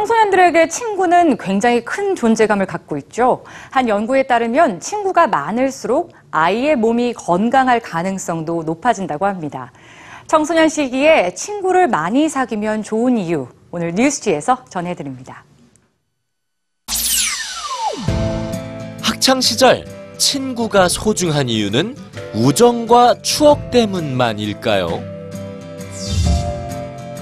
청소년들에게 친구는 굉장히 큰 존재감을 갖고 있죠. 한 연구에 따르면 친구가 많을수록 아이의 몸이 건강할 가능성도 높아진다고 합니다. 청소년 시기에 친구를 많이 사귀면 좋은 이유, 오늘 뉴스지에서 전해드립니다. 학창 시절 친구가 소중한 이유는 우정과 추억 때문만일까요?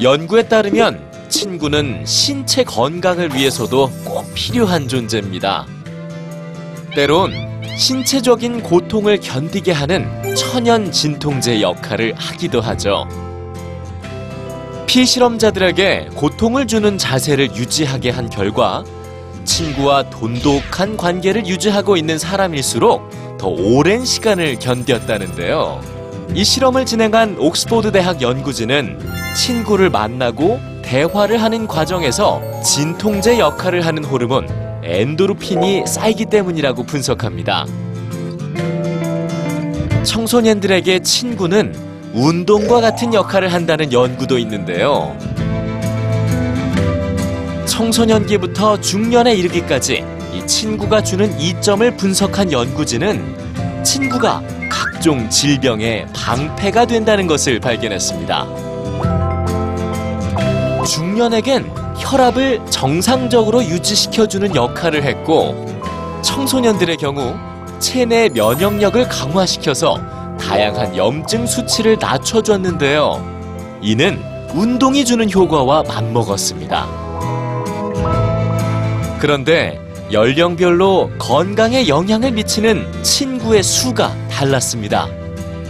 연구에 따르면 친구는 신체 건강을 위해서도 꼭 필요한 존재입니다. 때론 신체적인 고통을 견디게 하는 천연 진통제 역할을 하기도 하죠. 피실험자들에게 고통을 주는 자세를 유지하게 한 결과 친구와 돈독한 관계를 유지하고 있는 사람일수록 더 오랜 시간을 견뎠다는데요. 이 실험을 진행한 옥스포드 대학 연구진은 친구를 만나고 대화를 하는 과정에서 진통제 역할을 하는 호르몬 엔도르핀이 쌓이기 때문이라고 분석합니다. 청소년들에게 친구는 운동과 같은 역할을 한다는 연구도 있는데요. 청소년기부터 중년에 이르기까지 이 친구가 주는 이점을 분석한 연구진은 친구가 각종 질병의 방패가 된다는 것을 발견했습니다. 중년에겐 혈압을 정상적으로 유지시켜주는 역할을 했고 청소년들의 경우 체내 면역력을 강화시켜서 다양한 염증 수치를 낮춰줬는데요. 이는 운동이 주는 효과와 맞먹었습니다. 그런데 연령별로 건강에 영향을 미치는 친구의 수가 달랐습니다.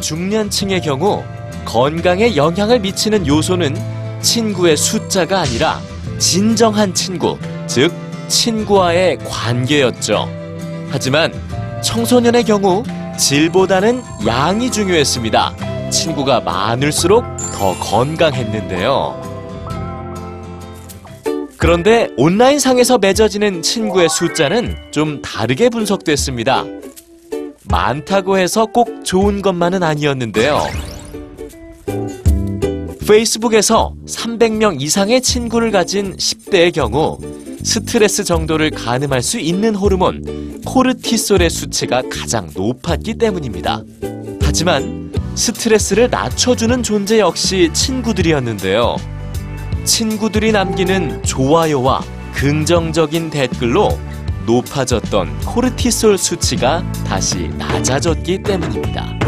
중년층의 경우 건강에 영향을 미치는 요소는 친구의 숫자가 아니라 진정한 친구, 즉 친구와의 관계였죠. 하지만 청소년의 경우 질보다는 양이 중요했습니다. 친구가 많을수록 더 건강했는데요. 그런데 온라인상에서 맺어지는 친구의 숫자는 좀 다르게 분석됐습니다. 많다고 해서 꼭 좋은 것만은 아니었는데요. 페이스북에서 300명 이상의 친구를 가진 10대의 경우 스트레스 정도를 가늠할 수 있는 호르몬 코르티솔의 수치가 가장 높았기 때문입니다. 하지만 스트레스를 낮춰주는 존재 역시 친구들이었는데요. 친구들이 남기는 좋아요와 긍정적인 댓글로 높아졌던 코르티솔 수치가 다시 낮아졌기 때문입니다.